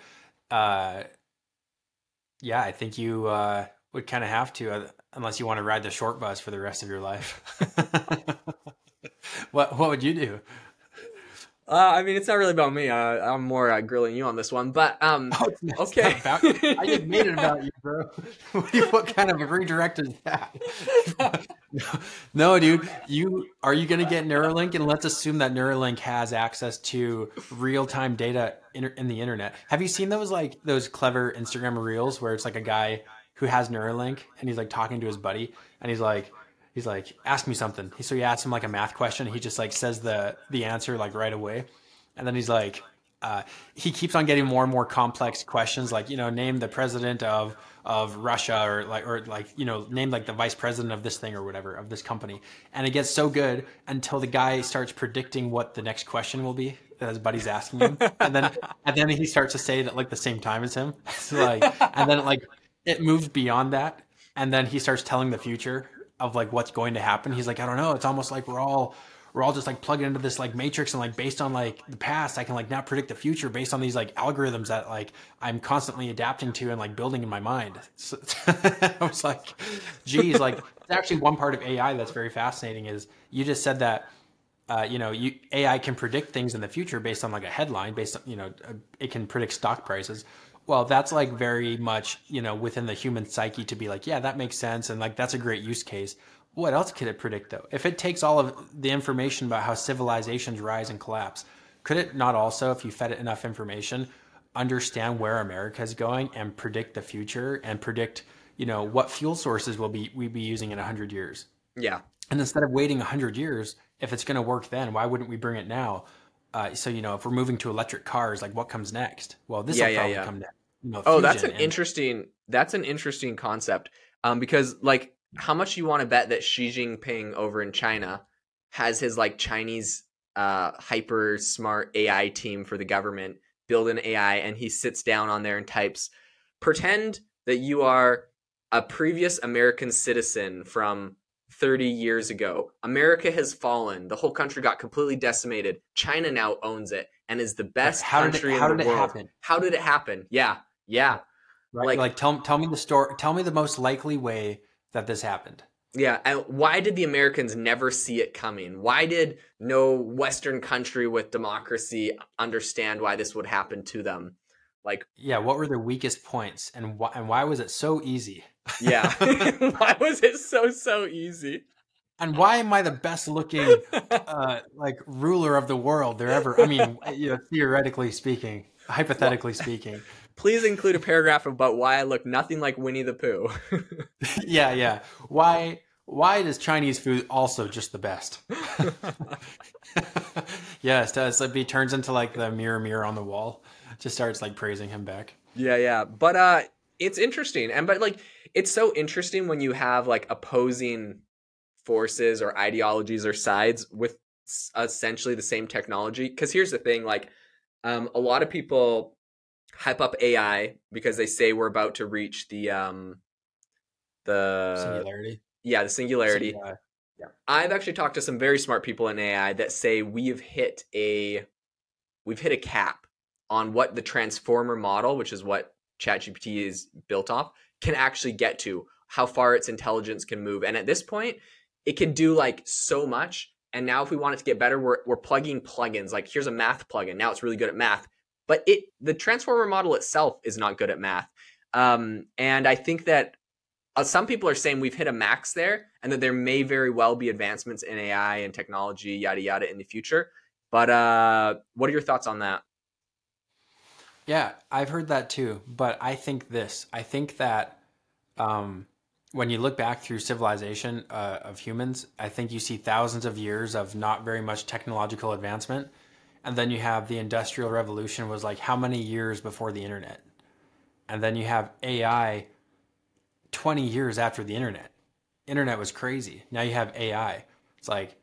Speaker 2: Uh, yeah, I think you uh, would kind of have to, uh, unless you want to ride the short bus for the rest of your life. [laughs] what What would you do?
Speaker 1: Uh, I mean, it's not really about me. Uh, I'm more uh, grilling you on this one, but um, [laughs] oh, okay.
Speaker 2: I just made it about you, bro. [laughs] what kind of a redirect is that? [laughs] no, dude. You are you going to get Neuralink, and let's assume that Neuralink has access to real time data in, in the internet. Have you seen those like those clever Instagram reels where it's like a guy who has Neuralink and he's like talking to his buddy, and he's like he's like, ask me something. So he asks him like a math question. He just like says the the answer like right away, and then he's like, uh, he keeps on getting more and more complex questions, like you know, name the president of of Russia or like or like you know, name like the vice president of this thing or whatever of this company, and it gets so good until the guy starts predicting what the next question will be that his buddy's asking him, [laughs] and then and then he starts to say it at like the same time as him, [laughs] so like, and then like it moves beyond that, and then he starts telling the future of like what's going to happen. He's like, I don't know. It's almost like we're all we're all just like plugged into this like matrix and like based on like the past, I can like now predict the future based on these like algorithms that like I'm constantly adapting to and like building in my mind. So, [laughs] I was like, geez, like actually one part of AI that's very fascinating is you just said that uh, you know, you, AI can predict things in the future based on like a headline, based on, you know, it can predict stock prices well that's like very much you know within the human psyche to be like yeah that makes sense and like that's a great use case what else could it predict though if it takes all of the information about how civilizations rise and collapse could it not also if you fed it enough information understand where america is going and predict the future and predict you know what fuel sources will be we be using in 100 years
Speaker 1: yeah
Speaker 2: and instead of waiting 100 years if it's going to work then why wouldn't we bring it now uh, so you know if we're moving to electric cars like what comes next well this will yeah, probably yeah, yeah. come next
Speaker 1: you know, oh, that's an and... interesting. That's an interesting concept. Um, because like, how much you want to bet that Xi Jinping over in China has his like Chinese uh hyper smart AI team for the government build an AI, and he sits down on there and types, pretend that you are a previous American citizen from 30 years ago. America has fallen. The whole country got completely decimated. China now owns it and is the best how country it, in the world. It Happen? How did it happen? Yeah. Yeah.
Speaker 2: Right. Like, like tell tell me the story. Tell me the most likely way that this happened.
Speaker 1: Yeah, and why did the Americans never see it coming? Why did no Western country with democracy understand why this would happen to them? Like,
Speaker 2: yeah, what were their weakest points, and why and why was it so easy?
Speaker 1: yeah, [laughs] [laughs] why was it so so easy?
Speaker 2: And why am I the best looking, [laughs] uh, like ruler of the world there ever? I mean, you know, theoretically speaking, hypothetically speaking
Speaker 1: please include a paragraph about why I look nothing like Winnie the Pooh. [laughs]
Speaker 2: yeah, yeah. Why why does Chinese food also just the best? [laughs] yes, does. Like he turns into like the mirror mirror on the wall. Just starts like praising him back.
Speaker 1: Yeah, yeah. But uh it's interesting. And but like it's so interesting when you have like opposing forces or ideologies or sides with essentially the same technology. Cause here's the thing, like um a lot of people hype up AI because they say we're about to reach the um the
Speaker 2: singularity.
Speaker 1: Yeah, the singularity. Yeah. I've actually talked to some very smart people in AI that say we've hit a we've hit a cap on what the transformer model, which is what ChatGPT is built off, can actually get to, how far its intelligence can move. And at this point, it can do like so much. And now if we want it to get better, we're we're plugging plugins. Like here's a math plugin. Now it's really good at math but it the transformer model itself is not good at math. Um, and I think that uh, some people are saying we've hit a max there and that there may very well be advancements in AI and technology, yada, yada, in the future. But uh, what are your thoughts on that?
Speaker 2: Yeah, I've heard that too. But I think this I think that um, when you look back through civilization uh, of humans, I think you see thousands of years of not very much technological advancement. And then you have the industrial revolution was like how many years before the internet? And then you have AI 20 years after the internet. Internet was crazy. Now you have AI. It's like,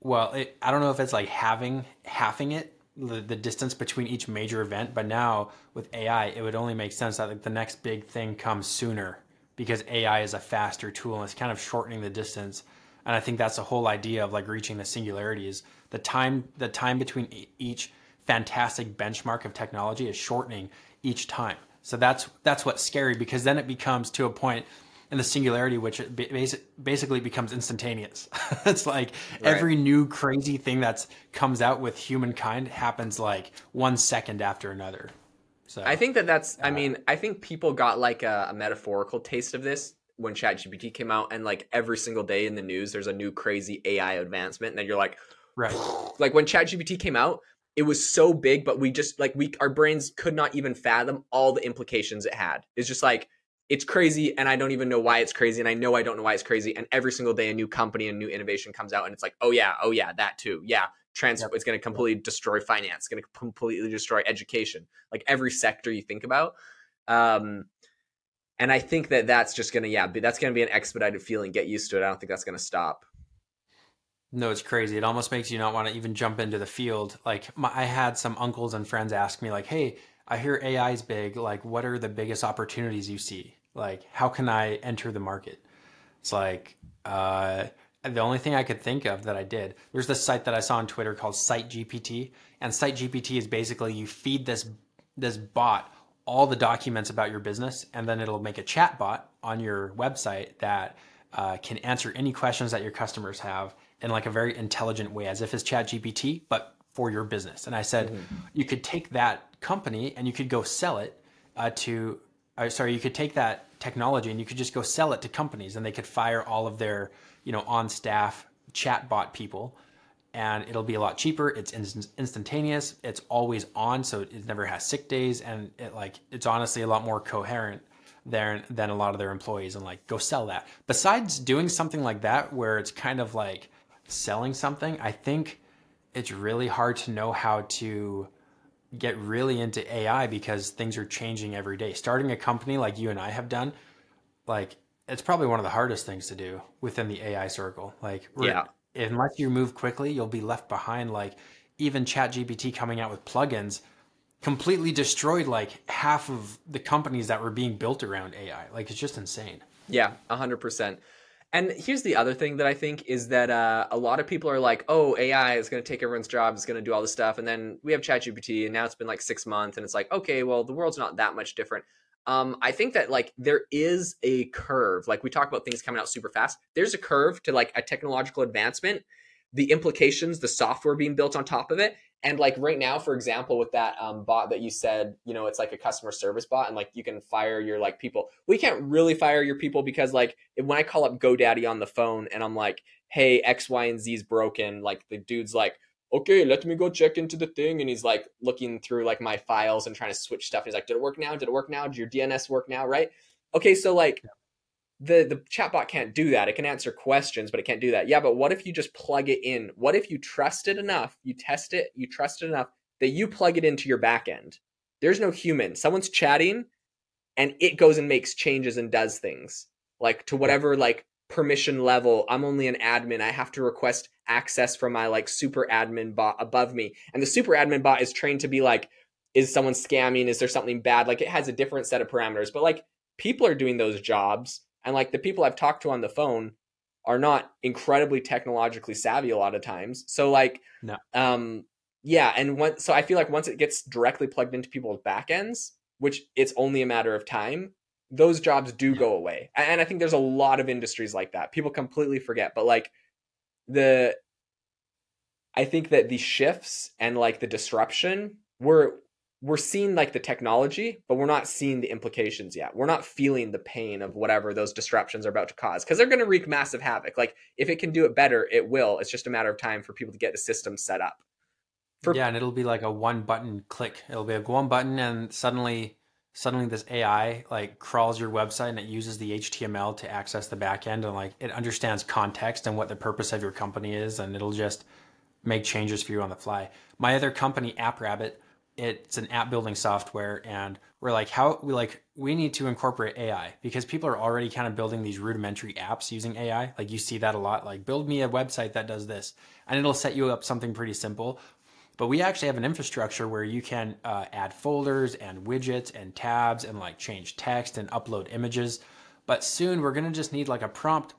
Speaker 2: well, it, I don't know if it's like having halving it, the, the distance between each major event, but now with AI, it would only make sense that like the next big thing comes sooner because AI is a faster tool and it's kind of shortening the distance. And I think that's the whole idea of like reaching the singularity is the time the time between each fantastic benchmark of technology is shortening each time. So that's that's what's scary because then it becomes to a point in the singularity which it basically becomes instantaneous. [laughs] it's like right. every new crazy thing that's comes out with humankind happens like one second after another.
Speaker 1: So I think that that's. Uh, I mean, I think people got like a, a metaphorical taste of this when ChatGPT came out, and like every single day in the news, there's a new crazy AI advancement, and then you're like,
Speaker 2: right. [sighs]
Speaker 1: Like when ChatGPT came out, it was so big, but we just like we our brains could not even fathom all the implications it had. It's just like it's crazy and I don't even know why it's crazy and I know I don't know why it's crazy and every single day a new company and new innovation comes out and it's like, "Oh yeah, oh yeah, that too." Yeah, trans yep. it's going to completely destroy finance, it's going to completely destroy education. Like every sector you think about. Um and I think that that's just going to yeah, that's going to be an expedited feeling. Get used to it. I don't think that's going to stop.
Speaker 2: No, it's crazy. It almost makes you not want to even jump into the field. Like my, I had some uncles and friends ask me like, "Hey, I hear AI is big. Like, what are the biggest opportunities you see? Like, how can I enter the market?" It's like uh, the only thing I could think of that I did. There's this site that I saw on Twitter called Site GPT, and Site GPT is basically you feed this this bot all the documents about your business, and then it'll make a chat bot on your website that uh, can answer any questions that your customers have in like a very intelligent way, as if it's Chat GPT, but for your business. And I said, mm-hmm. you could take that company and you could go sell it uh, to, uh, sorry, you could take that technology and you could just go sell it to companies and they could fire all of their, you know, on staff chatbot people and it'll be a lot cheaper. It's instantaneous. It's always on, so it never has sick days, and it like it's honestly a lot more coherent than than a lot of their employees. And like, go sell that. Besides doing something like that, where it's kind of like selling something, I think it's really hard to know how to get really into AI because things are changing every day. Starting a company like you and I have done, like it's probably one of the hardest things to do within the AI circle. Like,
Speaker 1: yeah,
Speaker 2: unless you move quickly, you'll be left behind. Like, even ChatGPT coming out with plugins completely destroyed like half of the companies that were being built around AI. Like, it's just insane.
Speaker 1: Yeah, hundred percent. And here's the other thing that I think is that uh, a lot of people are like, "Oh, AI is going to take everyone's job, it's going to do all this stuff," and then we have ChatGPT, and now it's been like six months, and it's like, okay, well, the world's not that much different. Um, I think that like there is a curve. Like we talk about things coming out super fast. There's a curve to like a technological advancement, the implications, the software being built on top of it, and like right now, for example, with that um, bot that you said, you know, it's like a customer service bot, and like you can fire your like people. We can't really fire your people because like when I call up GoDaddy on the phone and I'm like, "Hey, X, Y, and Z is broken," like the dude's like, "Okay, let me go check into the thing," and he's like looking through like my files and trying to switch stuff. He's like, "Did it work now? Did it work now? Did your DNS work now?" Right? Okay, so like the the chatbot can't do that. It can answer questions, but it can't do that. Yeah, but what if you just plug it in? What if you trust it enough, you test it, you trust it enough that you plug it into your backend? There's no human. Someone's chatting and it goes and makes changes and does things. Like to whatever like permission level. I'm only an admin. I have to request access from my like super admin bot above me. And the super admin bot is trained to be like is someone scamming? Is there something bad? Like it has a different set of parameters. But like people are doing those jobs and like the people I've talked to on the phone are not incredibly technologically savvy a lot of times. So like
Speaker 2: no.
Speaker 1: um yeah, and once so I feel like once it gets directly plugged into people's backends, which it's only a matter of time, those jobs do yeah. go away. And I think there's a lot of industries like that. People completely forget, but like the I think that the shifts and like the disruption we're we're seeing like the technology, but we're not seeing the implications yet. We're not feeling the pain of whatever those disruptions are about to cause because they're going to wreak massive havoc. Like if it can do it better, it will. It's just a matter of time for people to get the system set up.
Speaker 2: For- yeah, and it'll be like a one button click. It'll be a one button, and suddenly, suddenly this AI like crawls your website and it uses the HTML to access the backend and like it understands context and what the purpose of your company is, and it'll just make changes for you on the fly. My other company, AppRabbit it's an app building software and we're like how we like we need to incorporate ai because people are already kind of building these rudimentary apps using ai like you see that a lot like build me a website that does this and it'll set you up something pretty simple. But we actually have an infrastructure where you can uh, add folders and widgets and tabs and like change text and upload images. But soon we're going to just need like a prompt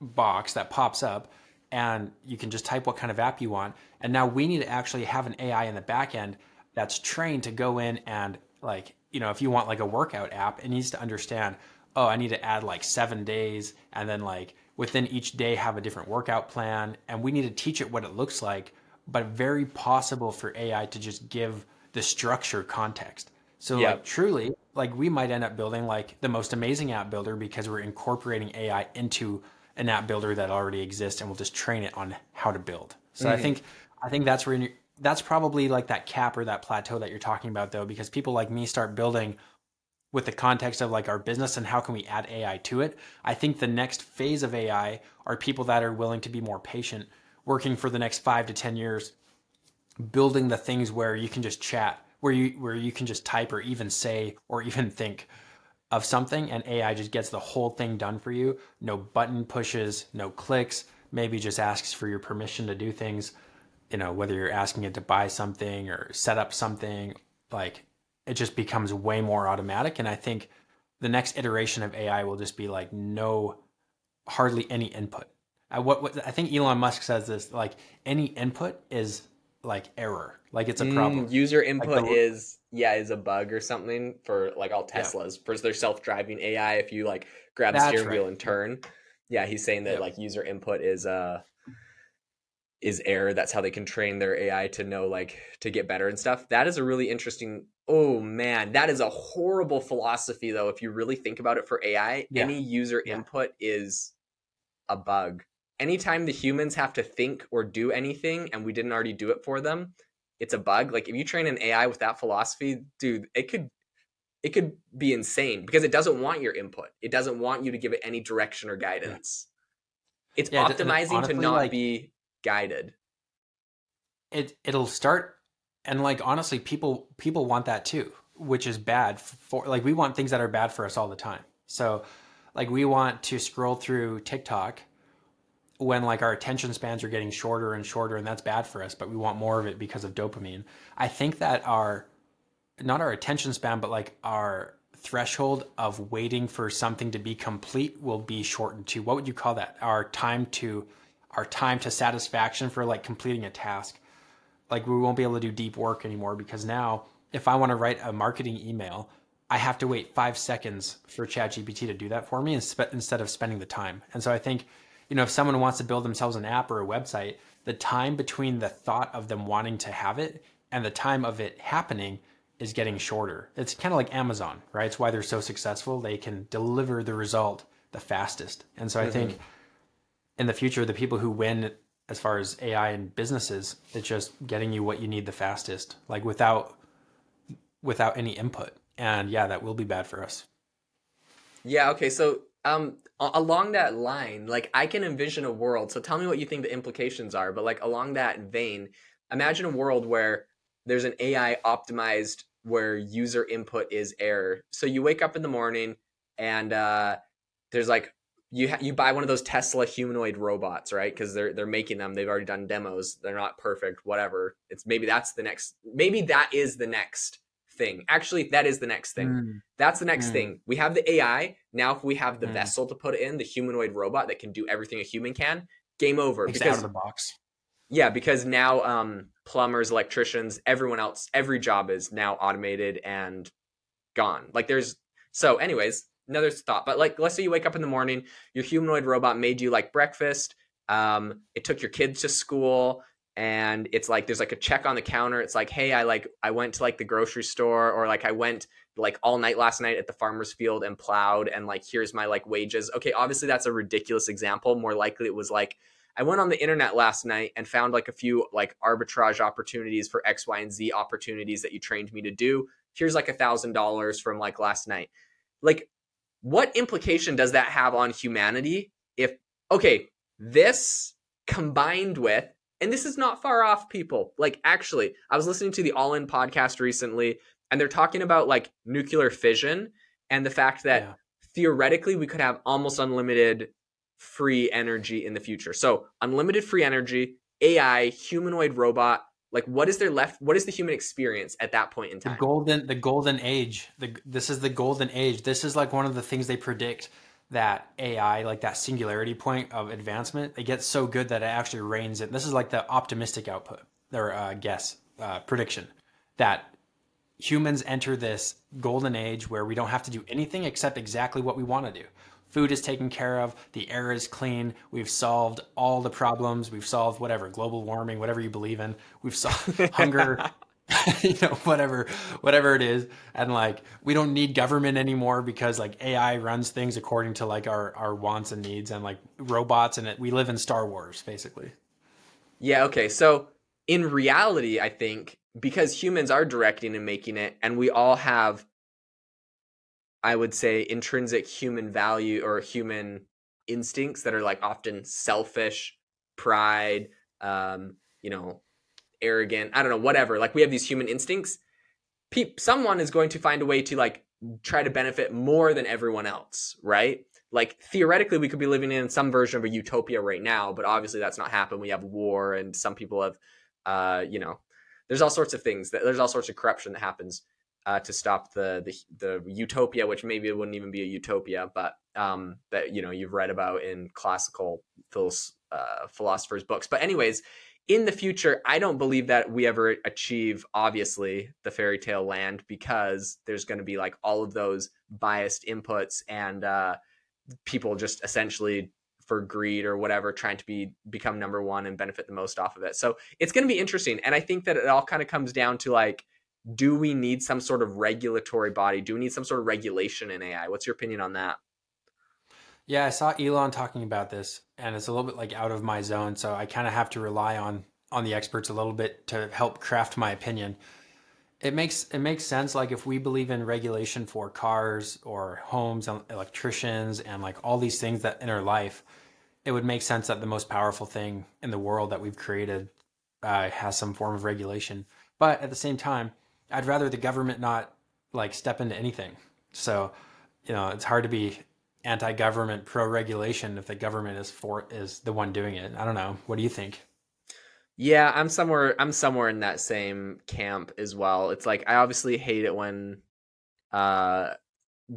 Speaker 2: box that pops up and you can just type what kind of app you want. And now we need to actually have an ai in the back end that's trained to go in and like you know if you want like a workout app it needs to understand oh i need to add like seven days and then like within each day have a different workout plan and we need to teach it what it looks like but very possible for ai to just give the structure context so yep. like truly like we might end up building like the most amazing app builder because we're incorporating ai into an app builder that already exists and we'll just train it on how to build so mm-hmm. i think i think that's where that's probably like that cap or that plateau that you're talking about though because people like me start building with the context of like our business and how can we add AI to it. I think the next phase of AI are people that are willing to be more patient, working for the next 5 to 10 years building the things where you can just chat, where you where you can just type or even say or [laughs] even think of something and AI just gets the whole thing done for you. No button pushes, no clicks, maybe just asks for your permission to do things you know whether you're asking it to buy something or set up something like it just becomes way more automatic and i think the next iteration of ai will just be like no hardly any input I, what, what i think elon musk says this like any input is like error like it's a problem
Speaker 1: mm, user input like the, is yeah is a bug or something for like all teslas yeah. for their self-driving ai if you like grab the steering right. wheel and turn yeah he's saying that yep. like user input is uh is error. That's how they can train their AI to know like to get better and stuff. That is a really interesting. Oh man, that is a horrible philosophy though. If you really think about it for AI, yeah. any user yeah. input is a bug. Anytime the humans have to think or do anything and we didn't already do it for them, it's a bug. Like if you train an AI with that philosophy, dude, it could it could be insane because it doesn't want your input. It doesn't want you to give it any direction or guidance. Yeah. It's optimizing honestly, to not like, be guided.
Speaker 2: It it'll start and like honestly people people want that too, which is bad for like we want things that are bad for us all the time. So like we want to scroll through TikTok when like our attention spans are getting shorter and shorter and that's bad for us, but we want more of it because of dopamine. I think that our not our attention span but like our threshold of waiting for something to be complete will be shortened to what would you call that? Our time to our time to satisfaction for like completing a task. Like we won't be able to do deep work anymore because now if I want to write a marketing email, I have to wait five seconds for ChatGPT to do that for me instead of spending the time. And so I think, you know, if someone wants to build themselves an app or a website, the time between the thought of them wanting to have it and the time of it happening is getting shorter. It's kind of like Amazon, right? It's why they're so successful. They can deliver the result the fastest. And so I mm-hmm. think in the future, the people who win as far as AI and businesses, it's just getting you what you need the fastest, like without without any input. And yeah, that will be bad for us.
Speaker 1: Yeah. Okay. So um, along that line, like I can envision a world. So tell me what you think the implications are. But like along that vein, imagine a world where there's an AI optimized where user input is error. So you wake up in the morning and uh, there's like you ha- you buy one of those Tesla humanoid robots, right? Because they're they're making them. They've already done demos. They're not perfect. Whatever. It's maybe that's the next. Maybe that is the next thing. Actually, that is the next thing. Mm. That's the next mm. thing. We have the AI. Now, if we have the mm. vessel to put it in, the humanoid robot that can do everything a human can, game over.
Speaker 2: It's because, out of the box.
Speaker 1: Yeah, because now um, plumbers, electricians, everyone else, every job is now automated and gone. Like there's so, anyways, another thought. But like, let's say you wake up in the morning, your humanoid robot made you like breakfast. Um, it took your kids to school. and it's like there's like a check on the counter it's like hey i like i went to like the grocery store or like i went like all night last night at the farmer's field and plowed and like here's my like wages okay obviously that's a ridiculous example more likely it was like i went on the internet last night and found like a few like arbitrage opportunities for x y and z opportunities that you trained me to do here's like a thousand dollars from like last night like what implication does that have on humanity if okay this combined with and this is not far off people like actually i was listening to the all in podcast recently and they're talking about like nuclear fission and the fact that yeah. theoretically we could have almost unlimited free energy in the future so unlimited free energy ai humanoid robot like what is there left what is the human experience at that point in time?
Speaker 2: the golden the golden age the, this is the golden age. This is like one of the things they predict that ai like that singularity point of advancement. It gets so good that it actually reigns it this is like the optimistic output or uh, guess uh, prediction that humans enter this golden age where we don't have to do anything except exactly what we want to do food is taken care of, the air is clean, we've solved all the problems, we've solved whatever, global warming, whatever you believe in, we've solved [laughs] hunger, [laughs] you know, whatever, whatever it is. And like, we don't need government anymore because like AI runs things according to like our, our wants and needs and like robots and it, we live in Star Wars basically.
Speaker 1: Yeah. Okay. So in reality, I think because humans are directing and making it and we all have I would say intrinsic human value or human instincts that are like often selfish, pride, um, you know, arrogant, I don't know, whatever. Like we have these human instincts. Pe- someone is going to find a way to like try to benefit more than everyone else, right? Like theoretically, we could be living in some version of a utopia right now, but obviously that's not happening. We have war, and some people have, uh, you know, there's all sorts of things that there's all sorts of corruption that happens uh, to stop the, the the utopia, which maybe it wouldn't even be a utopia, but um, that you know you've read about in classical uh, philosophers' books. But anyways, in the future, I don't believe that we ever achieve obviously the fairy tale land because there's going to be like all of those biased inputs and uh, people just essentially for greed or whatever trying to be become number one and benefit the most off of it so it's going to be interesting and i think that it all kind of comes down to like do we need some sort of regulatory body? Do we need some sort of regulation in AI? What's your opinion on that?
Speaker 2: Yeah, I saw Elon talking about this, and it's a little bit like out of my zone, so I kind of have to rely on on the experts a little bit to help craft my opinion. It makes it makes sense like if we believe in regulation for cars or homes and electricians and like all these things that in our life, it would make sense that the most powerful thing in the world that we've created uh, has some form of regulation. But at the same time, I'd rather the government not like step into anything. So, you know, it's hard to be anti-government, pro-regulation if the government is for is the one doing it. I don't know. What do you think?
Speaker 1: Yeah, I'm somewhere I'm somewhere in that same camp as well. It's like I obviously hate it when uh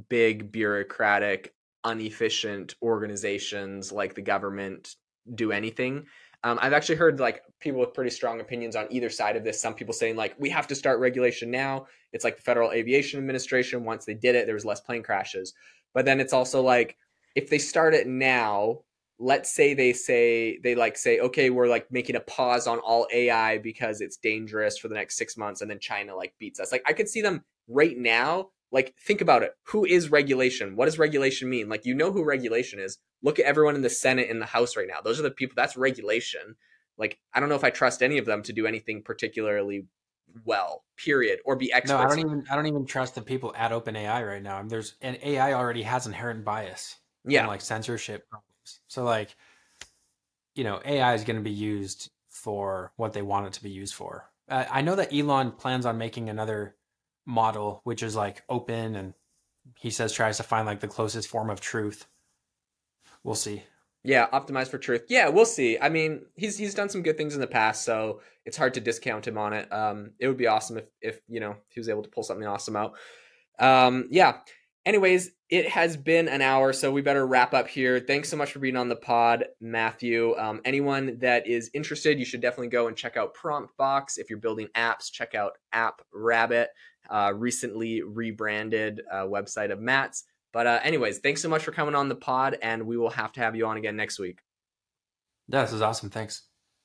Speaker 1: big bureaucratic inefficient organizations like the government do anything um, I've actually heard like people with pretty strong opinions on either side of this. Some people saying like we have to start regulation now. It's like the Federal Aviation Administration. Once they did it, there was less plane crashes. But then it's also like if they start it now, let's say they say they like say okay, we're like making a pause on all AI because it's dangerous for the next six months, and then China like beats us. Like I could see them right now like think about it. Who is regulation? What does regulation mean? Like you know who regulation is. Look at everyone in the senate in the house right now. Those are the people that's regulation. Like i don't know if i trust any of them to do anything particularly well period or be experts
Speaker 2: no i don't even i don't even trust the people at openai right now. I mean, there's and ai already has inherent bias
Speaker 1: yeah.
Speaker 2: and like censorship problems. So like you know ai is going to be used for what they want it to be used for. Uh, i know that elon plans on making another model, which is like open and he says tries to find like the closest form of truth. We'll see.
Speaker 1: Yeah, optimized for truth. Yeah, we'll see. I mean, he's he's done some good things in the past, so it's hard to discount him on it. Um, it would be awesome if if you know he was able to pull something awesome out. Um, yeah. Anyways, it has been an hour, so we better wrap up here. Thanks so much for being on the pod, Matthew. Um, anyone that is interested, you should definitely go and check out Prompt Box. If you're building apps, check out App Rabbit uh, recently rebranded uh, website of Matt's. But uh, anyways, thanks so much for coming on the pod, and we will have to have you on again next week.
Speaker 2: Yeah, this is awesome. Thanks.